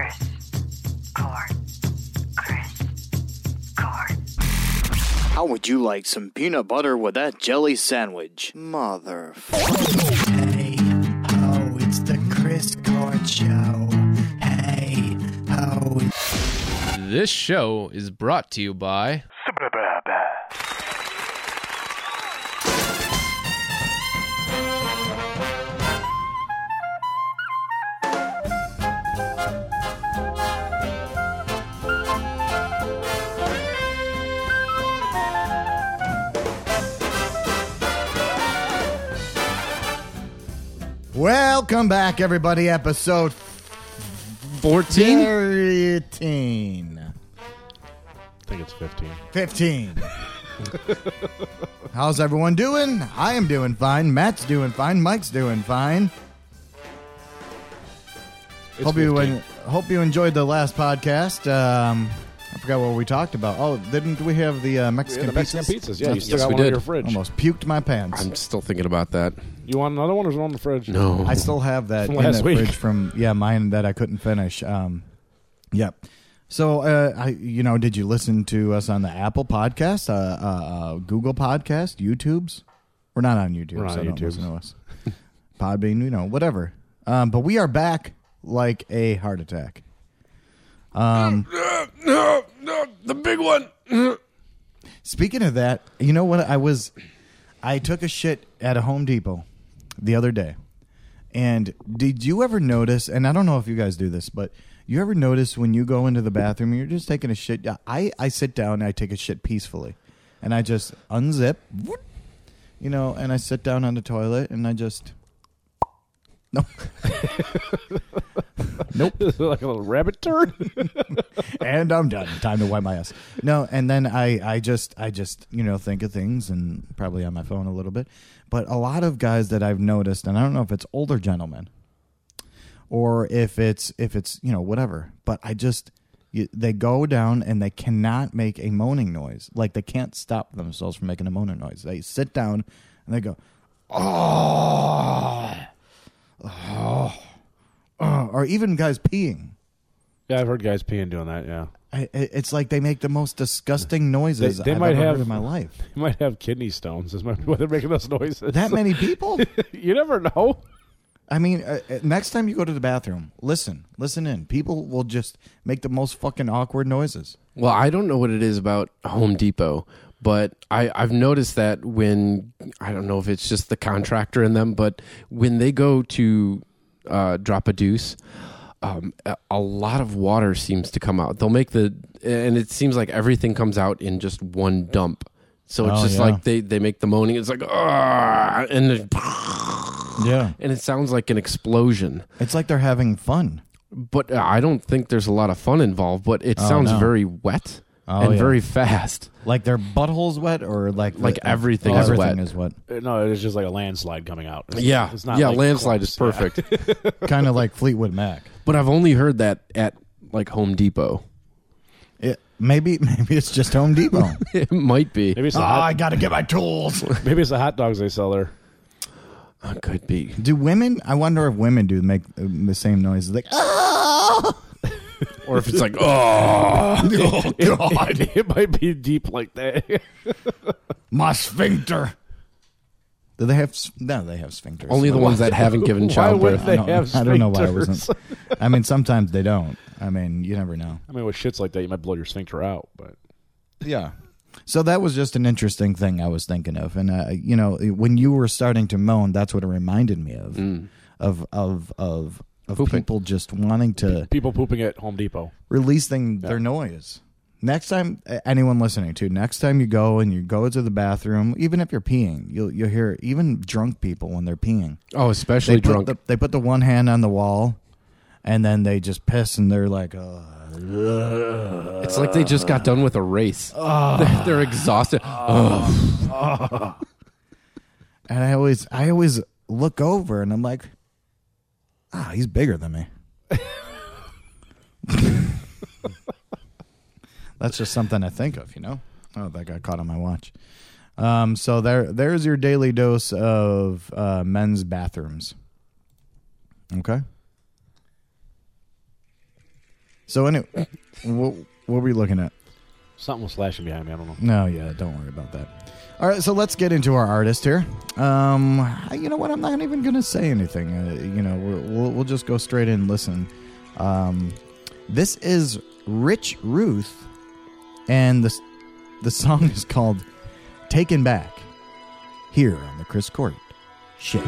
Chris Cord. Chris Cord. How would you like some peanut butter with that jelly sandwich? Mother. Hey, oh, it's the Chris Cord Show. Hey, oh, This show is brought to you by welcome back, everybody. Episode 14. 13. I think it's 15. 15. How's everyone doing? I am doing fine. Matt's doing fine. Mike's doing fine. It's hope you 15. en- hope you enjoyed the last podcast. Um, I forgot what we talked about. Oh, didn't we have the uh, Yeah, Mexican, the Mexican pizzas? pizzas. Yeah, you still Yes, got we one in did. your fridge. Almost puked my pants. I'm still thinking about that. You want another one or is it on the fridge? No. I still have that From in last the week. fridge from yeah mine that I couldn't finish. Um, yep. So uh, I you know did you listen to us on the Apple podcast, uh, uh, uh, Google podcast, YouTube's? We're not on YouTube. We're not so on don't YouTube. listen to us. Podbean, you know, whatever. Um, but we are back like a heart attack. Um, no, no, the big one. Speaking of that, you know what? I was, I took a shit at a Home Depot the other day, and did you ever notice? And I don't know if you guys do this, but you ever notice when you go into the bathroom, you're just taking a shit. I I sit down and I take a shit peacefully, and I just unzip, you know, and I sit down on the toilet and I just. No, nope. like a little rabbit turd. and I'm done. Time to wipe my ass. No, and then I, I just, I just, you know, think of things and probably on my phone a little bit. But a lot of guys that I've noticed, and I don't know if it's older gentlemen or if it's, if it's, you know, whatever. But I just, you, they go down and they cannot make a moaning noise. Like they can't stop themselves from making a moaning noise. They sit down and they go, oh, oh, oh," or even guys peeing. yeah, I've heard guys peeing doing that. Yeah, I, I- it's like they make the most disgusting noises They- they I've might ever have- heard in my life. you might have kidney stones. Is might be why they're making those noises. That many people? you never know. I mean, uh, uh, next time you go to the bathroom, listen, listen in. People will just make the most fucking awkward noises. Well, I don't know what it is about Home Depot, but I, I've noticed that when I don't know if it's just the contractor in them, but when they go to uh, drop a deuce, um, a, lot of water seems to come out. They'll make the, and it seems like everything comes out in just one dump. So it's Oh, just yeah. like they, they make the moaning. It's like, ah, and it, Yeah. and it sounds like an explosion. It's like they're having fun. But I don't think there's a lot of fun involved. But it Oh, sounds no. very wet Oh, and yeah. very fast. Like their butthole's wet or like Like the- everything is everything wet. is wet. Uh, No, it's just like a landslide coming out. It's, Yeah, it's not yeah. like landslide is clumps. Yeah. perfect. kind of like Fleetwood Mac. but I've only heard that at like Home Depot. It, maybe maybe it's just Home Depot. It might be. Maybe it's oh, the I hot, got to get my tools. maybe it's the hot dogs they sell there. Could be. do women? I wonder if women do make uh, the same noises. Like, oh, Or if it's like, oh, oh God, It, it might be deep like that. my sphincter. Do they have? No, they have sphincters. only the ones that haven't given Why would childbirth. they I don't, have I don't know why I wasn't. I mean, sometimes they don't. I mean, you never know. I mean, with shits like that, you might blow your sphincter out. But Yeah. So that was just an interesting thing I was thinking of, and uh, you know, when you were starting to moan, that's what it reminded me of, of of of of Pooping. people just wanting to people pooping at Home Depot. releasing their noise. Next time, anyone listening to, next time you go and you go to the bathroom, even if you're peeing, you'll you'll hear even drunk people when they're peeing. Oh, especially They put drunk. the, they put the one hand on the wall, and then they just piss, and they're like, uh, it's like they just got done with a race. They're, they're exhausted. Oh, And I always, I always look over and I'm like, ah, he's bigger than me. That's just something I think of, you know. Oh, that got caught on my watch. Um, so there, there's your daily dose of uh, men's bathrooms. Okay. So anyway, what, what were we looking at? Something was slashing behind me. I don't know. No, yeah, don't worry about that. All right, so let's get into our artist here. Um, you know what? I'm not even gonna say anything. Uh, you know, we'll, we'll we'll just go straight in and listen. Um, this is Rich Ruth, and the the song is called "Taken Back." Here on the Chris Court Show.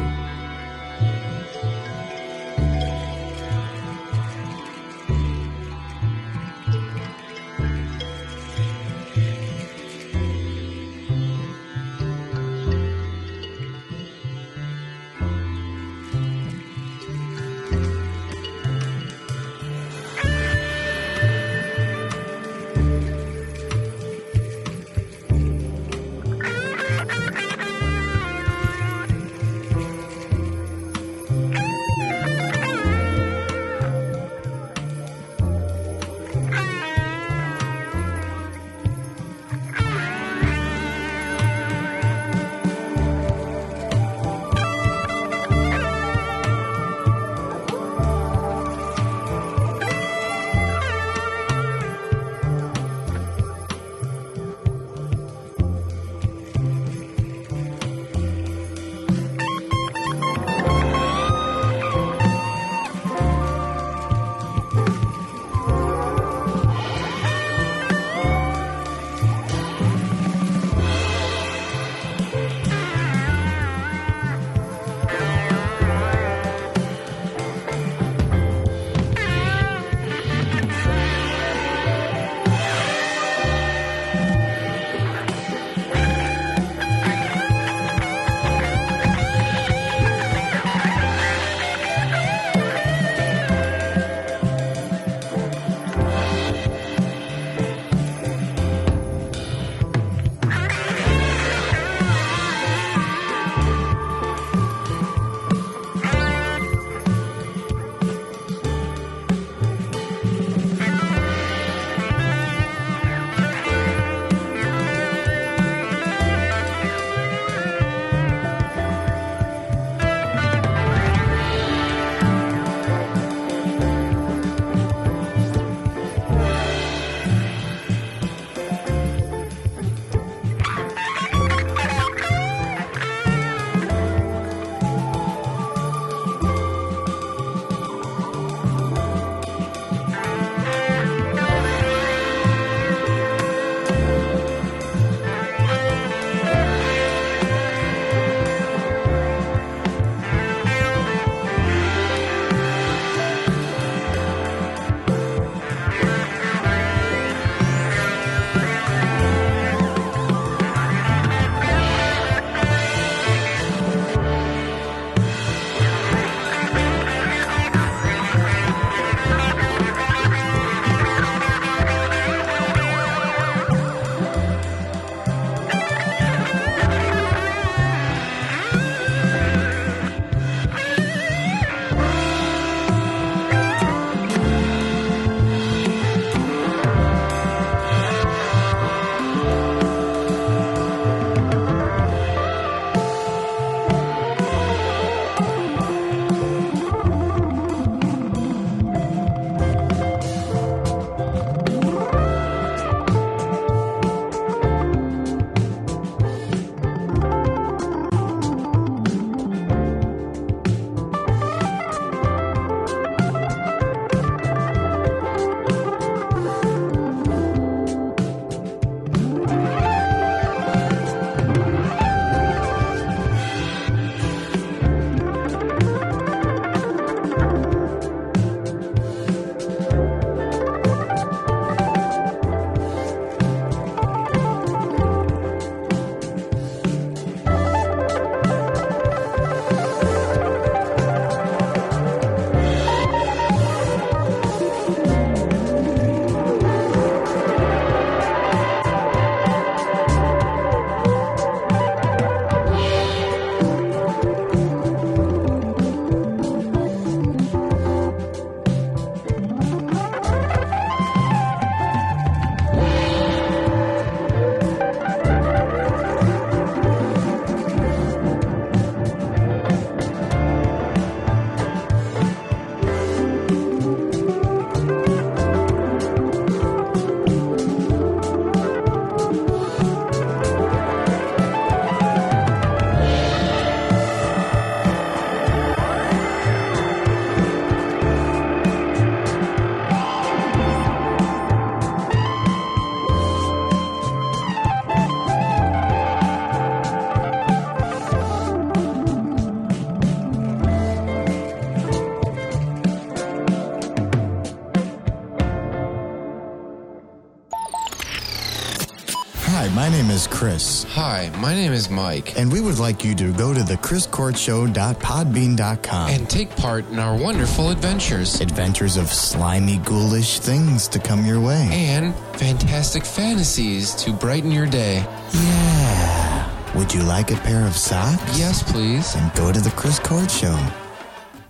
My name is Mike, and we would like you to go to the chriscourtshow.podbean.com. and take part in our wonderful adventures adventures of slimy, ghoulish things to come your way. and fantastic fantasies to brighten your day. Yeah. Would you like a pair of socks? Yes, please. And go to the Chris Court Show.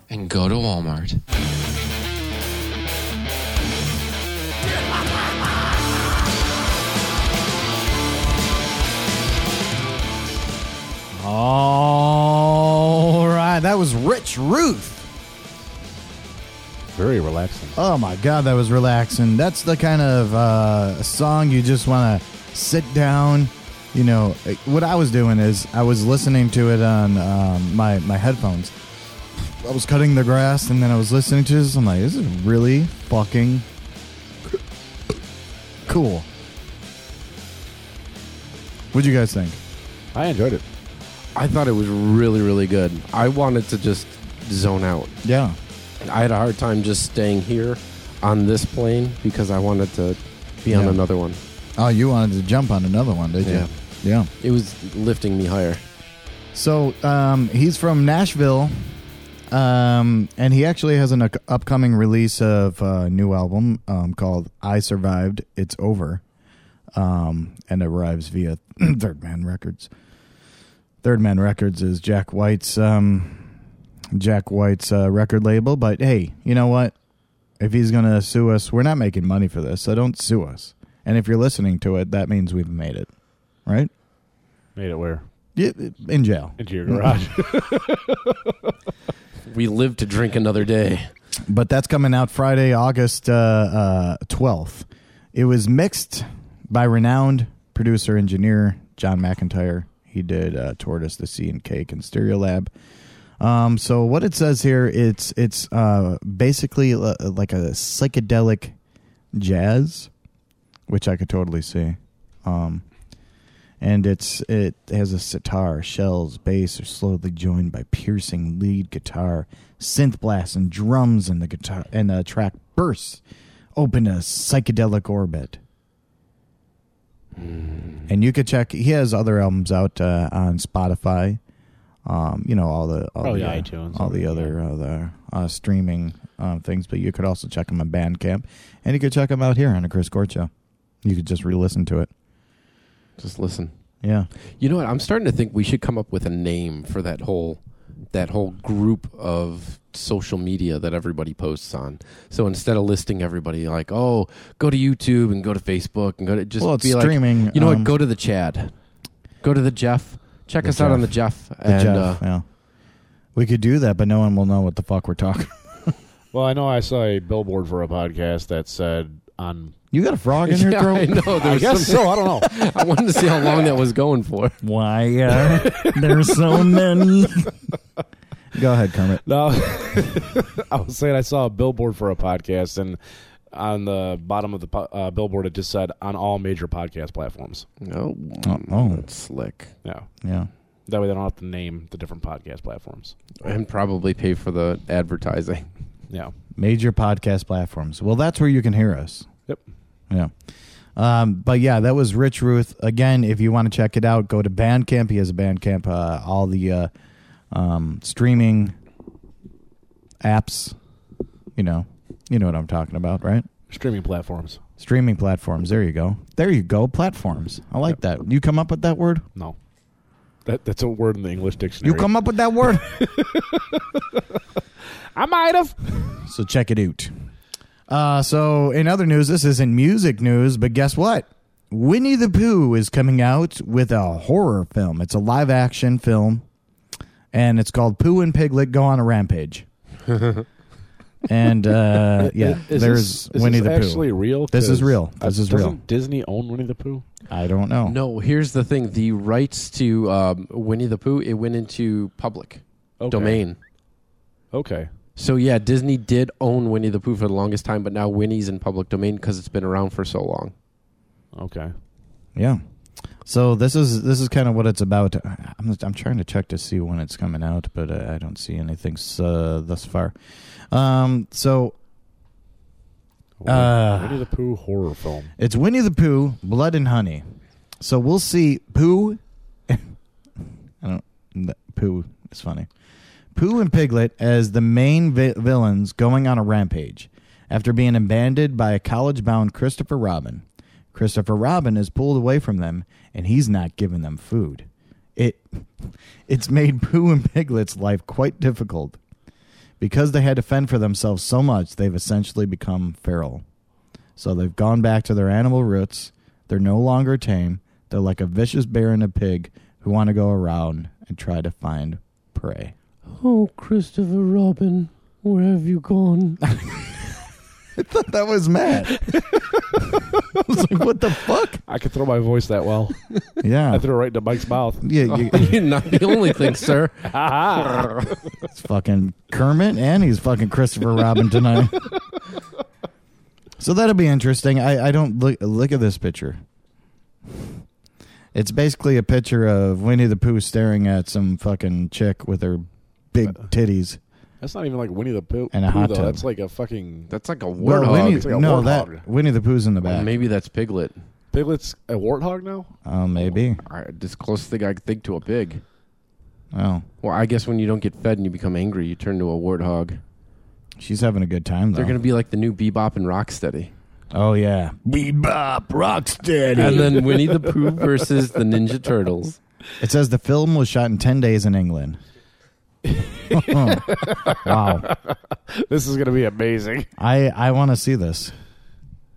And go to Walmart. All right, that was Rich Ruth. Very relaxing. Oh my god, that was relaxing. That's the kind of uh, song you just want to sit down. You know, what I was doing is I was listening to it on um, my my headphones. I was cutting the grass and then I was listening to this. I'm like, this is really fucking cool. What'd you guys think? I enjoyed it. I thought it was really, really good. I wanted to just zone out. Yeah, I had a hard time just staying here on this plane because I wanted to be on Yeah. another one. Oh, you wanted to jump on another one, did Yeah. you? Yeah. It was lifting me higher. So um, he's from Nashville, um, and he actually has an up- upcoming release of a new album um, called "I Survived, It's Over," um, and it arrives via Third Man Records. Third Man Records is Jack White's um, Jack White's uh, record label, but hey, you know what? If he's gonna sue us, we're not making money for this, so don't sue us. And if you're listening to it, that means we've made it, right? Made it where? Yeah, in jail. Into your garage. We live to drink another day. but that's coming out Friday, August uh, uh, 12th. It was mixed by renowned producer engineer John McIntyre. He did uh, Tortoise, the Sea and Cake, and Stereolab. Um, so what it says here, it's it's uh, basically l- like a psychedelic jazz, which I could totally see. Um, and it's it has a sitar, shells, bass are slowly joined by piercing lead guitar, synth blasts, and drums, and the guitar and the track bursts open a psychedelic orbit. And you could check. He has other albums out uh, on Spotify. Um, you know all the all Probably the, uh, iTunes, all the yeah. other other uh, streaming uh, things. But you could also check him on Bandcamp, and you could check him out here on the Chris Court Show. You could just re-listen to it. Just listen. Yeah. You know what? I'm starting to think we should come up with a name for that whole that whole group of social media that everybody posts on. So instead of listing everybody like, oh, go to YouTube and go to Facebook and go to just well, it's be like, streaming. you know um, what? Go to the Chad. Go to the Jeff. Check The us out on the Jeff. Jeff. the and Jeff, uh, yeah. We could do that, but no one will know what the fuck we're talking. well, I know I saw a billboard for a podcast that said on. You got a frog in your yeah, throat? I know. I There's guess some, so. I don't know. I wanted to see how long that was going for. Why? Uh, there's so many. Go ahead, Kermit. No, I was saying I saw a billboard for a podcast, and on the bottom of the po- uh, billboard it just said on all major podcast platforms. No, Oh, oh. that's slick. Yeah, Yeah. that way they don't have to name the different podcast platforms. And probably pay for the advertising. Yeah, Major podcast platforms. Well, that's where you can hear us. Yep. Yeah. Um, but yeah, that was Rich Ruth. Again, if you want to check it out, go to Bandcamp. He has a Bandcamp. Uh, all the uh, um, streaming apps. You know, you know what I'm talking about, right? streaming platforms. Streaming platforms. There you go. There you go. Platforms. I like that. You come up with that word? No, that that's a word in the English dictionary. You come up with that word? I might have. so check it out. Uh, so in other news, this isn't music news, but guess what? Winnie the Pooh is coming out with a horror film. It's a live action film, and it's called Pooh and Piglet Go on a Rampage. and uh, yeah, Is there's this, is Winnie this the Pooh. Actually, real. This is 'Cause, real. uh, This is real. doesn't real. Disney own Winnie the Pooh? I don't know. No, here's the thing: the rights to um, Winnie the Pooh it went into public Okay. domain. Okay. So yeah, Disney did own Winnie the Pooh for the longest time, but now Winnie's in public domain because it's been around for so long. Okay. Yeah. So this is this is kind of what it's about. I'm I'm trying to check to see when it's coming out, but uh, I don't see anything uh, thus far. Um, so Winnie, Uh, Winnie the Pooh horror film. it's Winnie the Pooh, Blood and Honey. So we'll see Pooh. I don't. Pooh is funny. Pooh and Piglet as the main vi- villains going on a rampage after being abandoned by a college-bound Christopher Robin. Christopher Robin is pulled away from them, and he's not giving them food. It it's made Pooh and Piglet's life quite difficult. Because they had to fend for themselves so much, they've essentially become feral. So they've gone back to their animal roots. They're no longer tame. They're like a vicious bear and a pig who want to go around and try to find prey. Oh, Christopher Robin, where have you gone? I thought that was Matt. I was like, what the fuck? I can throw my voice that well. Yeah. I threw it right into Mike's mouth. Yeah, you, You're not the only thing, sir. it's fucking Kermit and he's fucking Christopher Robin tonight. so that'll be interesting. I, I don't look look at this picture. It's basically a picture of Winnie the Pooh staring at some fucking chick with her big uh, titties. That's not even like Winnie the Pooh. And a hot though. tub. That's like a fucking That's like a Well, warthog. Winnie, It's like a no, warthog. that Winnie the Pooh's in the Well, back. maybe that's Piglet. Piglet's a warthog now. Oh, maybe. I, this closest thing I could think to a pig. Oh, Well, I guess when you don't get fed and you become angry, you turn to a warthog. she's having a good time though. They're going to be like the new Bebop and Rocksteady. oh yeah, bebop, rocksteady. And then Winnie the Pooh versus the Ninja Turtles. It says the film was shot in 10 days in England. wow. This is gonna be amazing. I, I want to see this.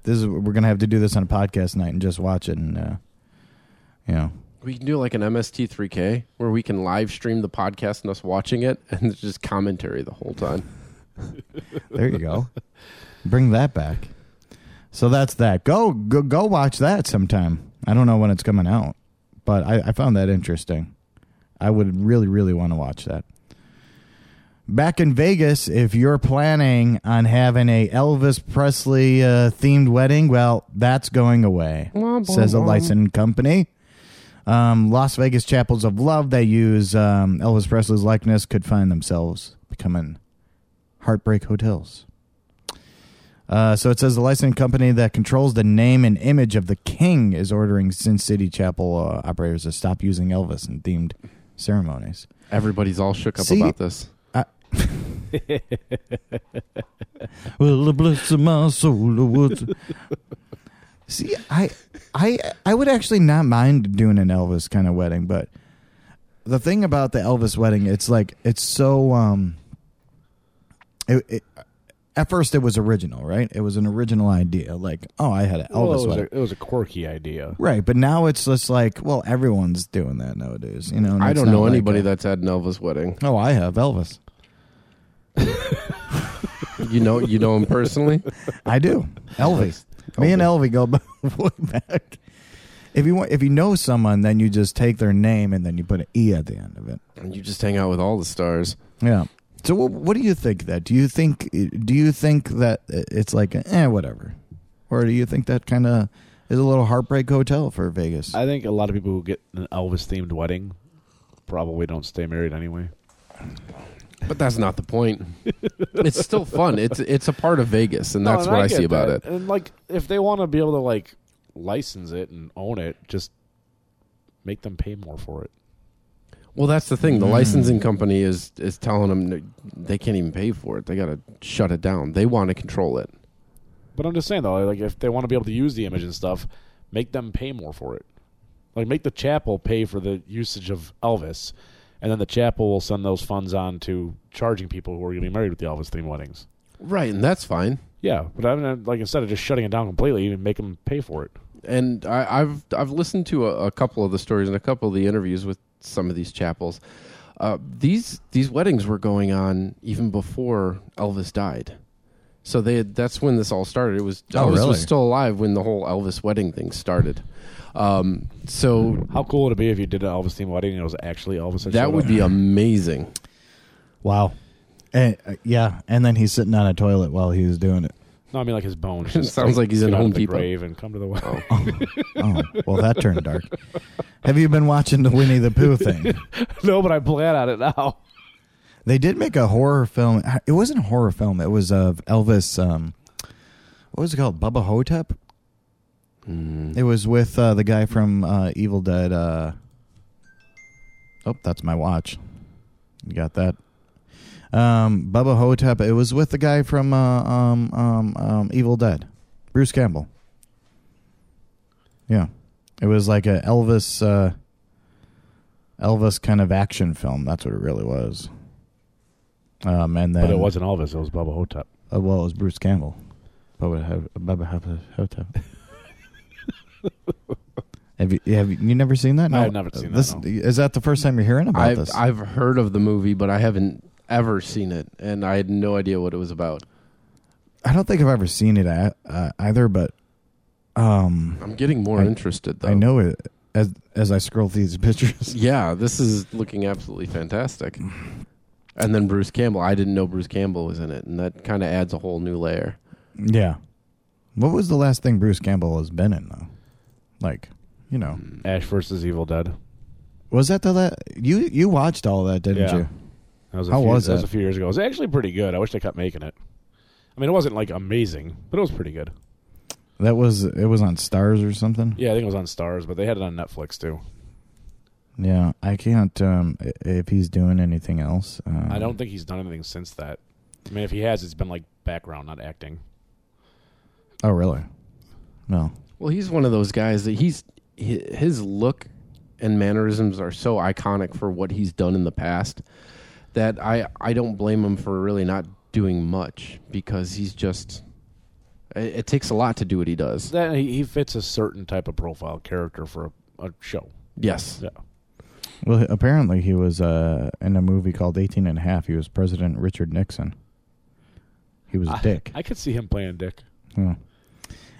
This is we're going to have to do this on a podcast night and just watch it and uh you know. We can do like an MST3K where we can live stream the podcast and us watching it and it's just commentary the whole time. There you go. Bring that back. So that's that. Go go go watch that sometime. I don't know when it's coming out, but I, I found that interesting. I would really really want to watch that. Back in Vegas, if you're planning on having a Elvis Presley uh, themed wedding, well, that's going away. Says a licensed company. Um, Las Vegas chapels of love that use um, Elvis Presley's likeness could find themselves becoming Heartbreak Hotels. Uh, so it says the licensing company that controls the name and image of the king is ordering Sin City Chapel uh, operators to stop using Elvis in themed ceremonies. Everybody's all shook up See- about this. Well, the bliss of my soul. the woods- See, I, I, I would actually not mind doing an Elvis kind of wedding, but the thing about the Elvis wedding, it's like it's so. um it, it, At first, it was original, right? It was an original idea. Like, oh, I had an Elvis Well, it, was wedding. a, it was a quirky idea. Right, but now it's just like, well, everyone's doing that nowadays. You know, I don't not know like anybody a- that's had an Elvis wedding. Oh, I have Elvis. You know, you know him personally. I do. Elvis. Me and Elvie go b- way back. If you want, if you know someone, then you just take their name and then you put an e at the end of it. And you just hang out with all the stars. Yeah. So, what, what do you think? That do you think? Do you think that it's like, eh, whatever, or do you think that kind of is a little heartbreak hotel for Vegas? I think a lot of people who get an Elvis themed wedding probably don't stay married anyway. But that's not the point. it's still fun. It's it's a part of Vegas, and that's No, what and I, see get about that. it. And like, if they want to be able to like license it and own it, just make them pay more for it. Well, that's the thing. The Mm. licensing company is is telling them they can't even pay for it. They got to shut it down. They want to control it. But I'm just saying though, like if they want to be able to use the image and stuff, make them pay more for it. Like make the chapel pay for the usage of Elvis, and then the chapel will send those funds on to charging people who are getting married with the Elvis themed weddings. Right, and that's fine. Yeah, but I mean, like instead of just shutting it down completely, even make them pay for it. And I, I've I've listened to a, a couple of the stories and a couple of the interviews with some of these chapels. Uh, these these weddings were going on even before Elvis died. So they had, that's when this all started. It was Oh, Elvis really? was still alive when the whole Elvis wedding thing started. Um, so How cool would it be if you did an Elvis themed wedding and it was actually Elvis? that showed would up? be amazing. wow. And, uh, yeah, and then he's sitting on a toilet while he was doing it. No, I mean like his bones. Just, sounds like he's in get out Home Depot. grave and come to the wedding. Oh, well, that turned dark. Have you been watching the Winnie the Pooh thing? no, but I plan on it now. They did make a horror film. It wasn't a horror film. It was of Elvis. Um, what was it called? Bubba Ho-Tep. It was with uh, the guy from uh, Evil Dead. Uh, oh, that's my watch. You got that? Um, Bubba Ho-Tep. It was with the guy from uh, um, um, um, Evil Dead, Bruce Campbell. Yeah, it was like a Elvis, uh, Elvis kind of action film. That's what it really was. Um, and then But it wasn't Elvis. It was Bubba Ho-Tep. uh, well, it was Bruce Campbell. Bubba Ho- Bubba Ho- Hotep. have you have you, you never seen that? No, I have never seen that, this, no. Is that the first time you're hearing about I've this? I've heard of the movie, but I haven't ever seen it, and I had no idea what it was about. I don't think I've ever seen it uh, uh, either, but um, I'm getting more I- interested though. I know it as as I scroll through these pictures. Yeah, this is looking absolutely fantastic. And then Bruce Campbell. I didn't know Bruce Campbell was in it, and that kind of adds a whole new layer. yeah. What was the last thing Bruce Campbell has been in though? Like, you know, hmm. Ash versus Evil Dead. was that the la- you you watched all that, didn't Yeah. you? That was a How few, was that? was that? a few years ago. It was actually pretty good. I wish they kept making it. I mean, it wasn't like amazing, but it was pretty good. That was it was on Starz or something. Yeah, I think it was on Starz, but they had it on Netflix too. Yeah, I can't. Um, if he's doing anything else, um, I don't think he's done anything since that. I mean, if he has, it's been like background, not acting. Oh, really? No. Well, he's one of those guys that he's his look and mannerisms are so iconic for what he's done in the past that I I don't blame him for really not doing much because he's just it, it takes a lot to do what he does. That he, he fits a certain type of profile character for a, a show. Yes. Yeah. Well, apparently he was uh, in a movie called 18 and a Half. He was President Richard Nixon. He was I- Dick. I could see him playing Dick. Yeah.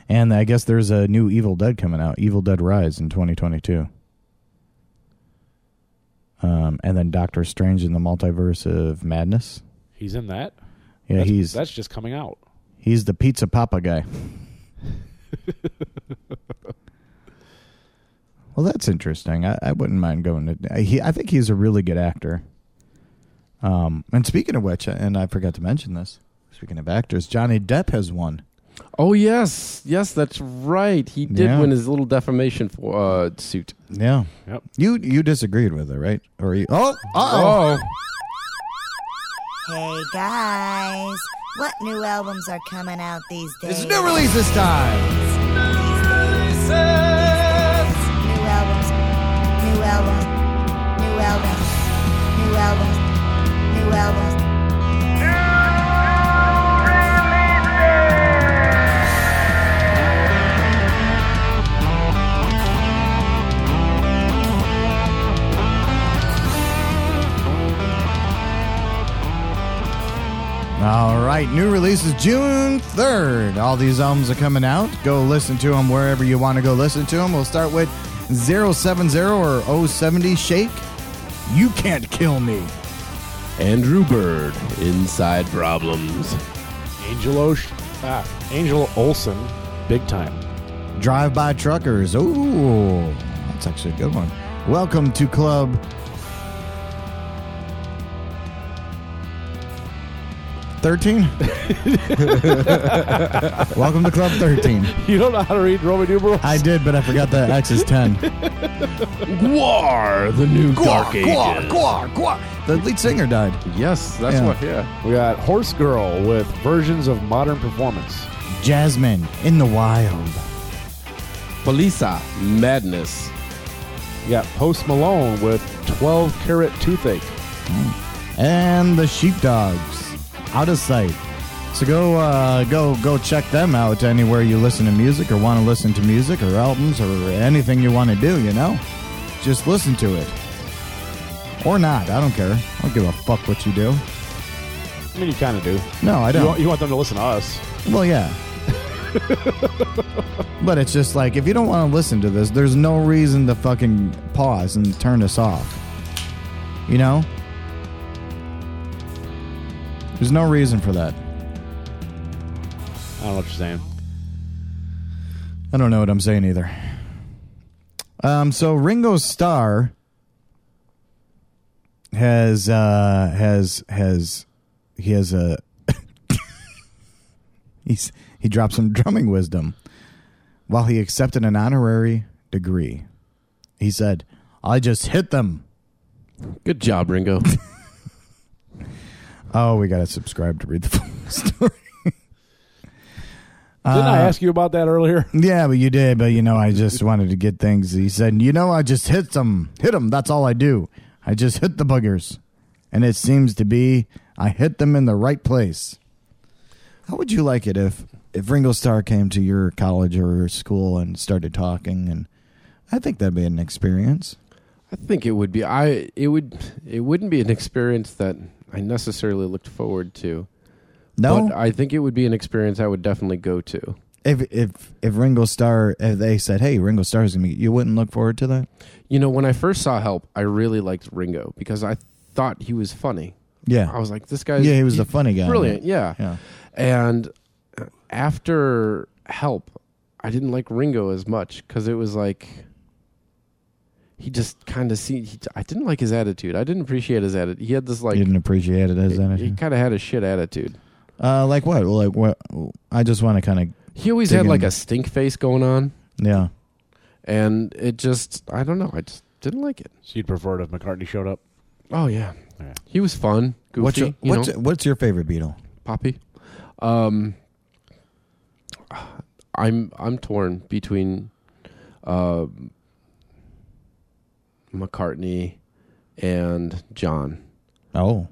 And I guess there's a new Evil Dead coming out, Evil Dead Rise in 2022. Um, and then Doctor Strange in the Multiverse of Madness. He's in that. Yeah, that's, he's that's just coming out. he's the Pizza Poppa guy. well, that's interesting. I, I wouldn't mind going to. He, I think he's a really good actor. Um, and speaking of which, and I forgot to mention this. Speaking of actors, Johnny Depp has won. Oh yes, yes, that's right. He did Yeah. win his little defamation for uh, suit. Yeah. Yep. You you disagreed with it, right? Or you? Oh, uh-oh. Hey guys, what new albums are coming out these days? It's new release this time. June 3rd. All these albums are coming out. Go listen to them wherever you want to go listen to them. We'll start with 070 or 070 Shake. You can't kill me. Andrew Bird, Inside Problems. Angel Osh, ah, Angel Olsen, big time. Drive by Truckers. Ooh, that's actually a good one. Welcome to Club. Thirteen. Welcome to Club Thirteen. You don't know how to read Roman numerals? I did, but I forgot that X is ten. Gwar, the new Dark Ages. Gwar, Gwar. Gwar. The lead singer died. Yes, that's Yeah. what. Yeah. We got Horsegirl with versions of modern performance. Jasmine in the wild. Poliça, Madness. We got Post Malone with 12 Carat Toothache. and the sheepdogs out of sight. So go uh, go go check them out anywhere you listen to music or want to listen to music or albums or anything you want to do you know? Just listen to it. Or not i don't care. I don't give a fuck what you do. I mean, you kind of do. no i don't. want, you want them to listen to us. well yeah. But it's just like if you don't want to listen to this there's no reason to fucking pause and turn us off. You know there's no reason for that I don't know what you're saying. I don't know what I'm saying either. Um, so Ringo Starr has uh, has has he has a he's he dropped some drumming wisdom. while he accepted an honorary degree. He said, "I just hit them." Good job, Ringo. Oh, we got to subscribe to read the full story. Didn't I Uh, ask you about that earlier? Yeah, but you did. But you know, I just wanted to get things. He said, "You know, I just hit them, hit them. That's all I do. I just hit the buggers, and it seems to be I hit them in the right place." How would you like it if if Ringo Starr came to your college or school and started talking? And I think that'd be an experience. I think it would be. I it would. It wouldn't be an experience that I necessarily looked forward to. No, but I think it would be an experience I would definitely go to. if if if Ringo Starr, if they said, "Hey, Ringo Starr's gonna be," you wouldn't look forward to that. You know, when I first saw Help, I really liked Ringo because I thought he was funny. Yeah, I was like, this guy. yeah, he was the funny guy. brilliant. Yeah. yeah. And uh, after Help, I didn't like Ringo as much because it was like he just kind of see. He, I didn't like his attitude. I didn't appreciate his attitude. He had this like you didn't appreciate it as he, that. kind of had a shit attitude. Uh, like what? Well, like what? I just want to kind of He always Digging- had like a stink face going on, yeah. and it just I don't know. I just didn't like it. So you'd prefer it if McCartney showed up? Oh yeah, Yeah. he was fun, goofy. what's your, you what's know, what's your favorite Beatle? Poppy. Um, I'm I'm torn between uh, McCartney and John. Oh,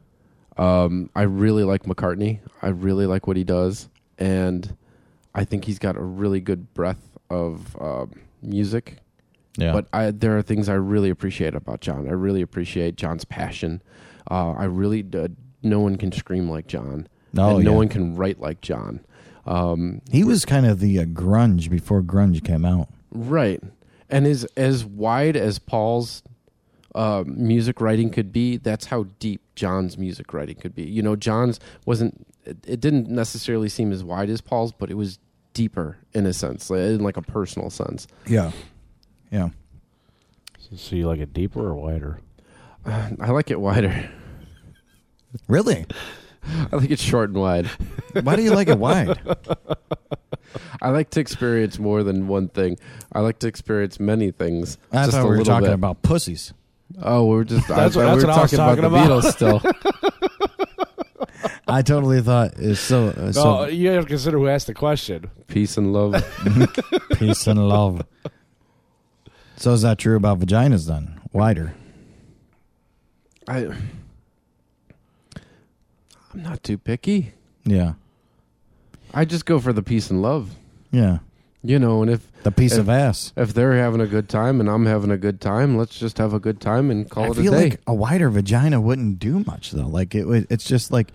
Um, I really like McCartney. I really like what he does, and I think he's got a really good breadth of uh, music. yeah. But I, there are things I really appreciate about John. I really appreciate John's passion. Uh, I really d- no one can scream like John. Oh, and no yeah. one can write like John. Um, he was kind of the uh, grunge before grunge came out. right, and as as wide as Paul's uh, music writing could be, that's how deep John's music writing could be. You know, John's wasn't. It, it didn't necessarily seem as wide as Paul's, but it was deeper in a sense, like- in like a personal sense. Yeah, yeah. So you like it deeper or wider? I like it wider. Really? I like it short and wide. Why do you like it wide? I like to experience more than one thing. I like to experience many things. I just thought a we were little talking bit. about pussies. Oh, we're just. I That's what- thought we that's were what I was talking about the. Beatles still. I totally thought it's so uh, so So you have to consider who asked the question. Peace and love. peace and love. So is that true about vaginas then? Wider. I. I'm not too picky. Yeah, I just go for the peace and love. yeah. You know, and if The piece If- of ass. if they're having a good time and I'm having a good time, let's just have a good time and call I it a lot. I feel day. like a wider vagina wouldn't do much though. Like it would. It's just like,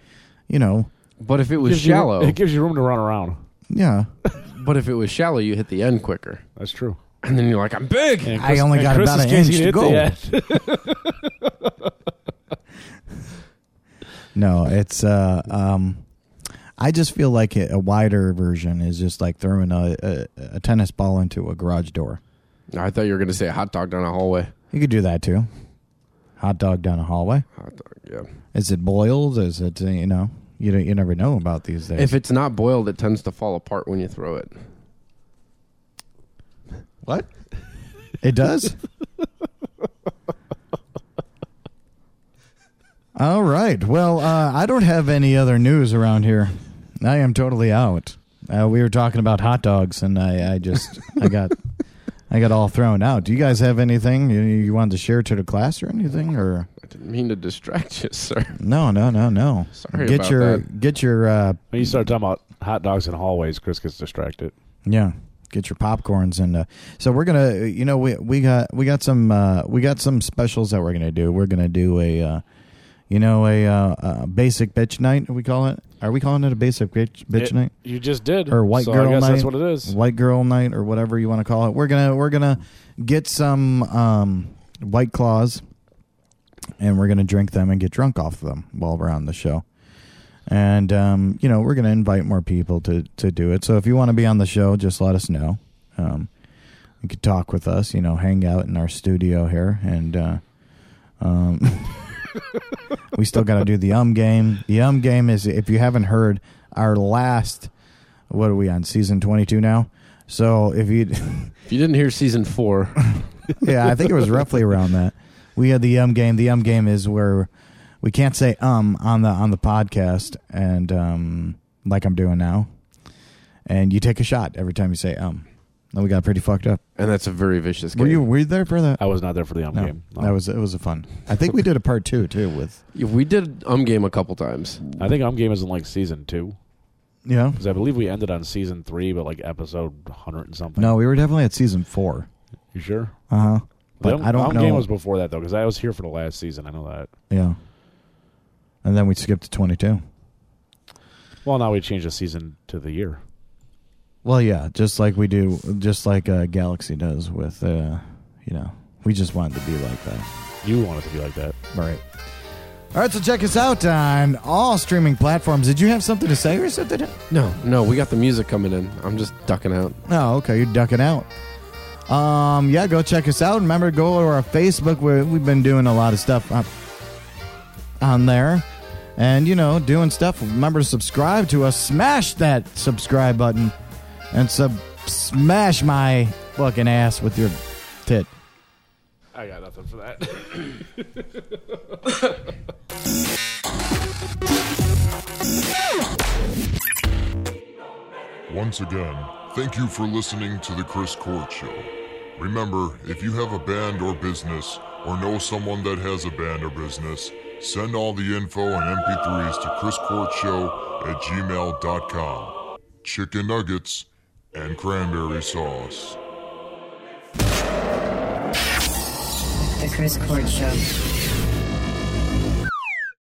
you know, but if it was Gives you- shallow, it gives you room to run around. yeah. but if it was shallow, you hit the end quicker, That's true. and then you're like, I'm big. And I only got about an inch to go. No, it's uh um I just feel like a, wider version is just like throwing a, a, a tennis ball into a garage door. I thought you were going to say a hot dog down a hallway. You could do that too. Hot dog down a hallway. Hot dog, yeah. Is it boiled? Is it uh, you know? You don't, you never know about these days. If it's not boiled, it tends to fall apart when you throw it. what? It does. All right. Well, uh, I don't have any other news around here. I am totally out. Uh, we were talking about hot dogs, and I, I just I got I got all thrown out. Do you guys have anything you, you wanted to share to the class or anything? Or I didn't mean to distract you, sir. no, no, no, no. Sorry get about your that. get your uh, When you start talking about hot dogs in hallways, Chris gets distracted. Yeah, get your popcorns and uh, so we're gonna, you know, we we got we got some uh, we got some specials that we're gonna do. We're gonna do a, uh, you know, a, uh, uh basic bitch night. We call it. Are we calling it a basic bitch bitch It- night You just did. or white so girl I guess night? That's what it is. White girl night or whatever you want to call it. We're gonna we're gonna get some um, white claws, and we're gonna drink them and get drunk off of them while we're on the show. And um, you know, we're gonna invite more people to to do it. So if you want to be on the show, just let us know. Um, you could talk with us. You know, hang out in our studio here, and uh, um, we still got to do the um game. The um game is if you haven't heard our last. What are we on season twenty two now? So if you, If you didn't hear season four, yeah, I think it was roughly around that. We had the um game. The um game is where we can't say um on the on the podcast, and um like I'm doing now, and you take a shot every time you say um. And we got pretty fucked up. and that's a very vicious game. Were you were you there for that? I was not there for the um No, game. No. that was it. Was a fun. I think we did a part two too with Yeah, we did um game a couple times. I think um game is in like season two yeah. because I believe we ended on season three, but like episode hundred and something. No, we were definitely at season four. you sure? Uh huh. But um, I don't know. um know. game was before that though because I was here for the last season. I know that. yeah. And then we skipped to twenty two. Well, now we changed the season to the year. Well, yeah, just like we do, just like uh, Galaxy does with, uh, you know, we just wanted to be like that. You want it to be like that. All right. All right, so check us out on all streaming platforms. Did you have something to say or something? No, no, we got the music coming in. I'm just ducking out. Oh, okay, you're ducking out. Um, yeah, go check us out. Remember, go to our Facebook. Where we've been doing a lot of stuff up on there, and you know, doing stuff. Remember to subscribe to us. Smash that subscribe button, and sub smash my fucking ass with your tit. I got nothing for that. Once again, thank you for listening to The Chris Court Show. Remember, if you have a band or business, or know someone that has a band or business, send all the info and MP3s to chriscourtshow at gmail.com. Chicken nuggets and cranberry sauce. The Chris Court Show.